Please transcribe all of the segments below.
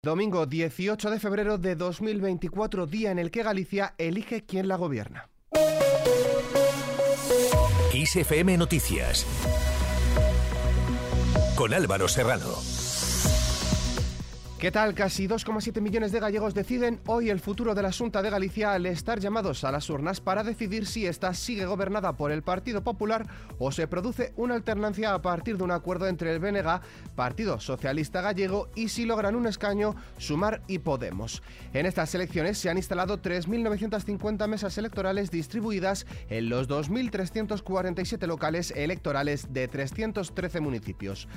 Domingo 18 de febrero de 2024, día en el que Galicia elige quién la gobierna. ISFM Noticias con Álvaro Serrano. ¿Qué tal? Casi 2,7 millones de gallegos deciden hoy el futuro de la Junta de Galicia al estar llamados a las urnas para decidir si esta sigue gobernada por el Partido Popular o se produce una alternancia a partir de un acuerdo entre el BNG, Partido Socialista Gallego, y si logran un escaño, Sumar y Podemos. En estas elecciones se han instalado 3.950 mesas electorales distribuidas en los 2.347 locales electorales de 313 municipios.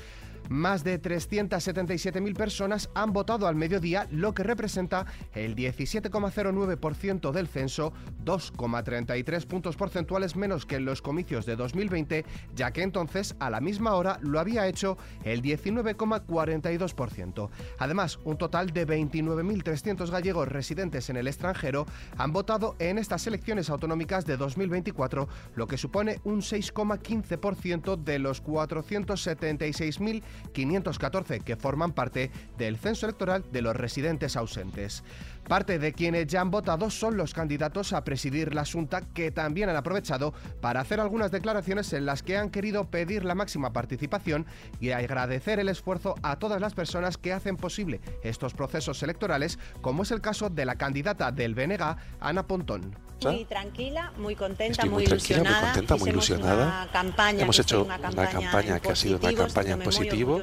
Más de 377.000 personas han votado al mediodía, lo que representa el 17,09% del censo, 2,33 puntos porcentuales menos que en los comicios de 2020, ya que entonces a la misma hora lo había hecho el 19,42%. Además, un total de 29.300 gallegos residentes en el extranjero han votado en estas elecciones autonómicas de 2024, lo que supone un 6,15% de los 476.000 514 que forman parte del censo electoral de los residentes ausentes. Parte de quienes ya han votado son los candidatos a presidir la Junta que también han aprovechado para hacer algunas declaraciones en las que han querido pedir la máxima participación y agradecer el esfuerzo a todas las personas que hacen posible estos procesos electorales, como es el caso de la candidata del BNG, Ana Pontón. Muy tranquila, muy contenta, muy, ilusionada. Muy ilusionada. Hemos hecho una campaña, que ha sido una campaña en positivo.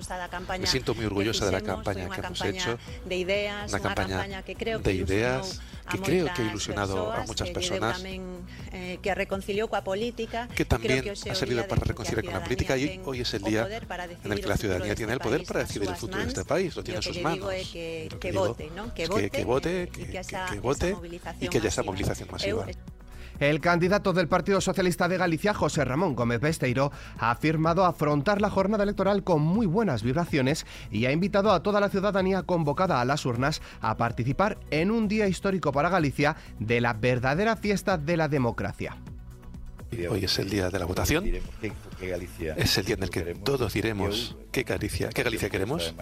Me siento muy orgullosa de la campaña que hemos hecho. De ideas, una campaña que creo de ideas que creo que ha ilusionado a muchas personas. Que reconcilió con la política. Que también ha servido para reconciliar con la política y hoy es el día en el que la ciudadanía tiene el poder para decidir el futuro de este país, lo tiene en sus manos. Que vote, que vote, que vote y que haya esa movilización masiva. El candidato del Partido Socialista de Galicia, José Ramón Gómez Besteiro, ha afirmado afrontar la jornada electoral con muy buenas vibraciones y ha invitado a toda la ciudadanía convocada a las urnas a participar en un día histórico para Galicia de la verdadera fiesta de la democracia. Hoy es el día de la votación. Es el día en el que todos diremos qué Galicia, qué Galicia queremos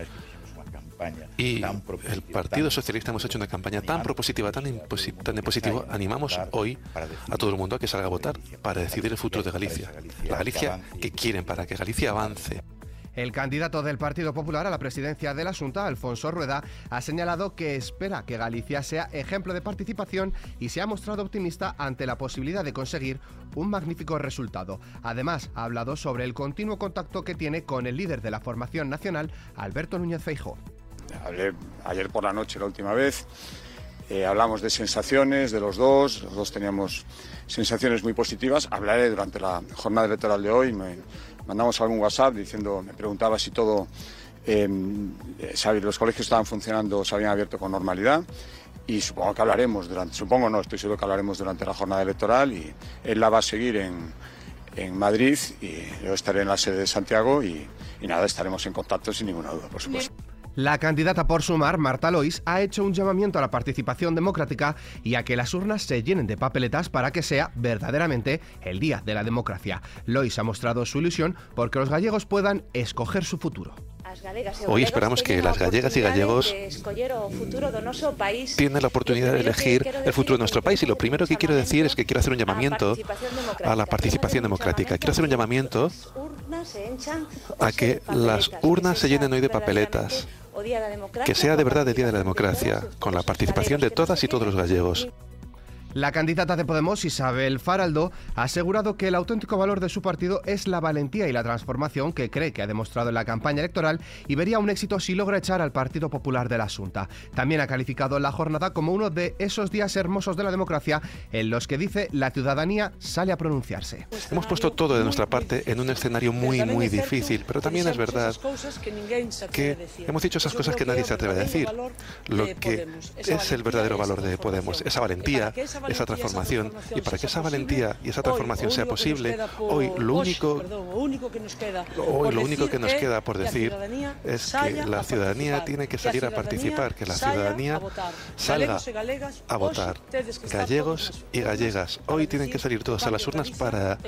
y el Partido Socialista hemos hecho una campaña tan propositiva, tan, tan positivo, animamos hoy a todo el mundo a que salga a votar para decidir el futuro de Galicia. La Galicia que quieren para que Galicia avance. El candidato del Partido Popular a la presidencia de la Junta, Alfonso Rueda, ha señalado que espera que Galicia sea ejemplo de participación y se ha mostrado optimista ante la posibilidad de conseguir un magnífico resultado. Además, ha hablado sobre el continuo contacto que tiene con el líder de la formación nacional, Alberto Núñez Feijóo. Hablé ayer por la noche la última vez. Eh, hablamos de sensaciones de los dos, los dos teníamos sensaciones muy positivas. Hablaré durante la jornada electoral de hoy. Me mandamos algún WhatsApp diciendo, me preguntaba si todo, eh, los colegios estaban funcionando, se habían abierto con normalidad. Y supongo que hablaremos durante, supongo no, estoy seguro que hablaremos durante la jornada electoral y él la va a seguir en, en Madrid y yo estaré en la sede de Santiago y nada, estaremos en contacto sin ninguna duda, por supuesto. La candidata por sumar, Marta Lois, ha hecho un llamamiento a la participación democrática y a que las urnas se llenen de papeletas para que sea verdaderamente el día de la democracia. Lois ha mostrado su ilusión porque los gallegos puedan escoger su futuro. Hoy esperamos que las gallegas y gallegos tienen la oportunidad de elegir el futuro de nuestro país. Y lo primero que quiero decir es que quiero hacer un llamamiento a la participación democrática. Quiero hacer un llamamiento a que las urnas se llenen hoy de papeletas que sea de verdad el Día de la Democracia, con la participación de todas y todos los gallegos. La candidata de Podemos, Isabel Faraldo, ha asegurado que el auténtico valor de su partido es la valentía y la transformación que cree que ha demostrado en la campaña electoral y vería un éxito si logra echar al Partido Popular de la Asunta. También ha calificado la jornada como uno de esos días hermosos de la democracia en los que dice la ciudadanía sale a pronunciarse. Hemos puesto todo de nuestra parte en un escenario muy, muy difícil, pero también es verdad que hemos dicho esas cosas que nadie se atreve a decir. Lo que es el verdadero valor de Podemos, esa valentía, esa transformación. Y para que esa valentía y esa transformación sea posible, hoy lo único, hoy lo único que nos queda por decir es que la ciudadanía tiene que salir a participar, que la ciudadanía salga a votar. Gallegos y gallegas, hoy tienen que salir todos a las urnas para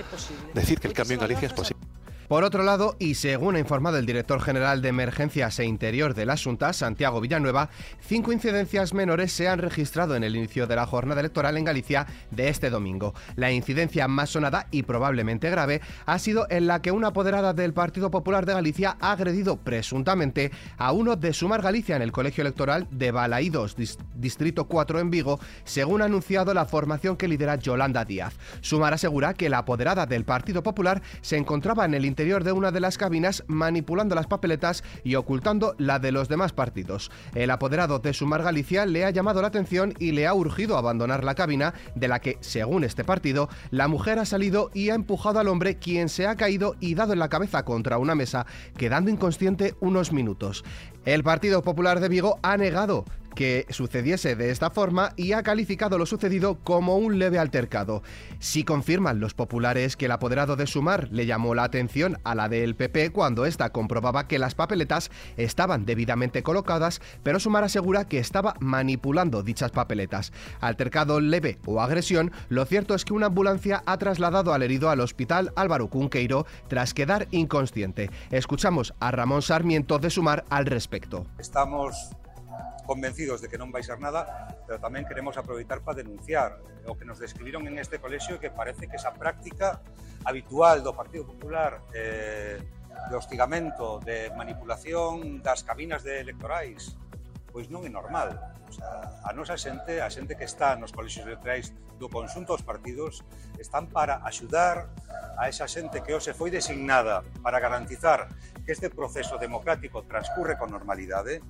decir que el cambio en Galicia es posible. Por otro lado, y según ha informado el director general de Emergencias e Interior de la Junta, Santiago Villanueva, cinco incidencias menores se han registrado en el inicio de la jornada electoral en Galicia de este domingo. La incidencia más sonada y probablemente grave ha sido en la que una apoderada del Partido Popular de Galicia ha agredido presuntamente a uno de Sumar Galicia en el colegio electoral de Balaídos, Distrito 4 en Vigo, según ha anunciado la formación que lidera Yolanda Díaz. Sumar asegura que la apoderada del Partido Popular se encontraba en el interior de una de las cabinas manipulando las papeletas y ocultando la de los demás partidos. El apoderado de Sumar Galicia le ha llamado la atención y le ha urgido a abandonar la cabina de la que, según este partido, la mujer ha salido y ha empujado al hombre quien se ha caído y dado en la cabeza contra una mesa, quedando inconsciente unos minutos. El Partido Popular de Vigo ha negado que sucediese de esta forma y ha calificado lo sucedido como un leve altercado. Si confirman los populares que el apoderado de Sumar le llamó la atención a la del PP cuando ésta comprobaba que las papeletas estaban debidamente colocadas, pero Sumar asegura que estaba manipulando dichas papeletas. Altercado leve o agresión, lo cierto es que una ambulancia ha trasladado al herido al hospital Álvaro Cunqueiro tras quedar inconsciente. Escuchamos a Ramón Sarmiento de Sumar al respecto. Estamos convencidos de que non vai ser nada, pero tamén queremos aproveitar para denunciar o que nos describiron en este colexio que parece que esa práctica habitual do Partido Popular eh, de hostigamento, de manipulación das cabinas de electorais, pois non é normal. O sea, a nosa xente, a xente que está nos colexios electorais do consunto dos partidos, están para axudar a esa xente que hoxe foi designada para garantizar que este proceso democrático transcurre con normalidade,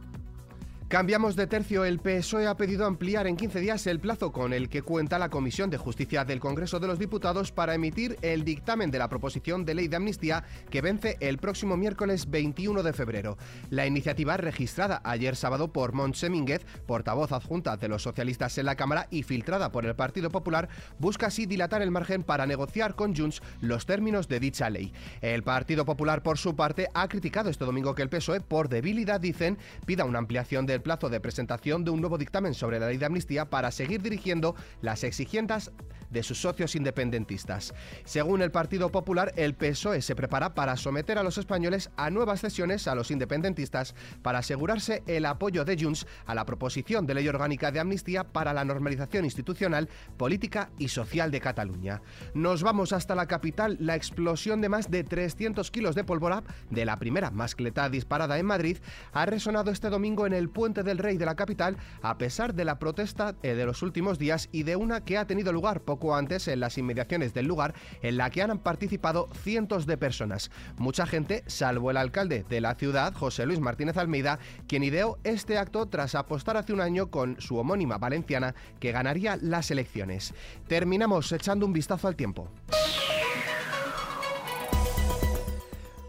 Cambiamos de tercio. El PSOE ha pedido ampliar en 15 días el plazo con el que cuenta la Comisión de Justicia del Congreso de los Diputados para emitir el dictamen de la proposición de ley de amnistía que vence el próximo miércoles 21 de febrero. La iniciativa, registrada ayer sábado por Montse Mínguez, portavoz adjunta de los socialistas en la Cámara y filtrada por el Partido Popular, busca así dilatar el margen para negociar con Junts los términos de dicha ley. El Partido Popular, por su parte, ha criticado este domingo que el PSOE, por debilidad, dicen, pida una ampliación de plazo de presentación de un nuevo dictamen sobre la ley de amnistía para seguir dirigiendo las exigencias de sus socios independentistas. Según el Partido Popular, el PSOE se prepara para someter a los españoles a nuevas cesiones a los independentistas para asegurarse el apoyo de Junts a la proposición de ley orgánica de amnistía para la normalización institucional, política y social de Cataluña. Nos vamos hasta la capital. La explosión de más de 300 kilos de pólvora de la primera mascleta disparada en Madrid ha resonado este domingo en el puente del Rey de la capital a pesar de la protesta eh, de los últimos días y de una que ha tenido lugar poco antes en las inmediaciones del lugar en la que han participado cientos de personas. Mucha gente, salvo el alcalde de la ciudad, José Luis Martínez Almeida, quien ideó este acto tras apostar hace un año con su homónima valenciana que ganaría las elecciones. Terminamos echando un vistazo al tiempo.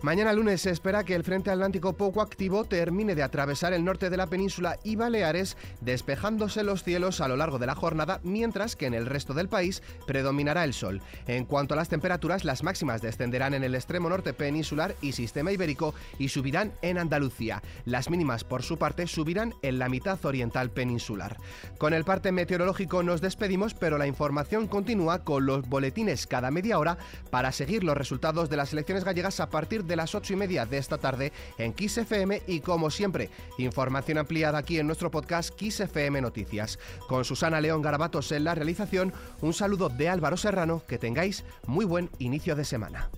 Mañana lunes se espera que el Frente Atlántico poco activo termine de atravesar el norte de la península y Baleares, despejándose los cielos a lo largo de la jornada, mientras que en el resto del país predominará el sol. En cuanto a las temperaturas, las máximas descenderán en el extremo norte peninsular y sistema ibérico y subirán en Andalucía. Las mínimas, por su parte, subirán en la mitad oriental peninsular. Con el parte meteorológico nos despedimos, pero la información continúa con los boletines cada media hora para seguir los resultados de las elecciones gallegas a partir de de las ocho y media de esta tarde en Kiss FM y como siempre, información ampliada aquí en nuestro podcast Kiss FM Noticias. Con Susana León Garabatos en la realización, un saludo de Álvaro Serrano, que tengáis muy buen inicio de semana.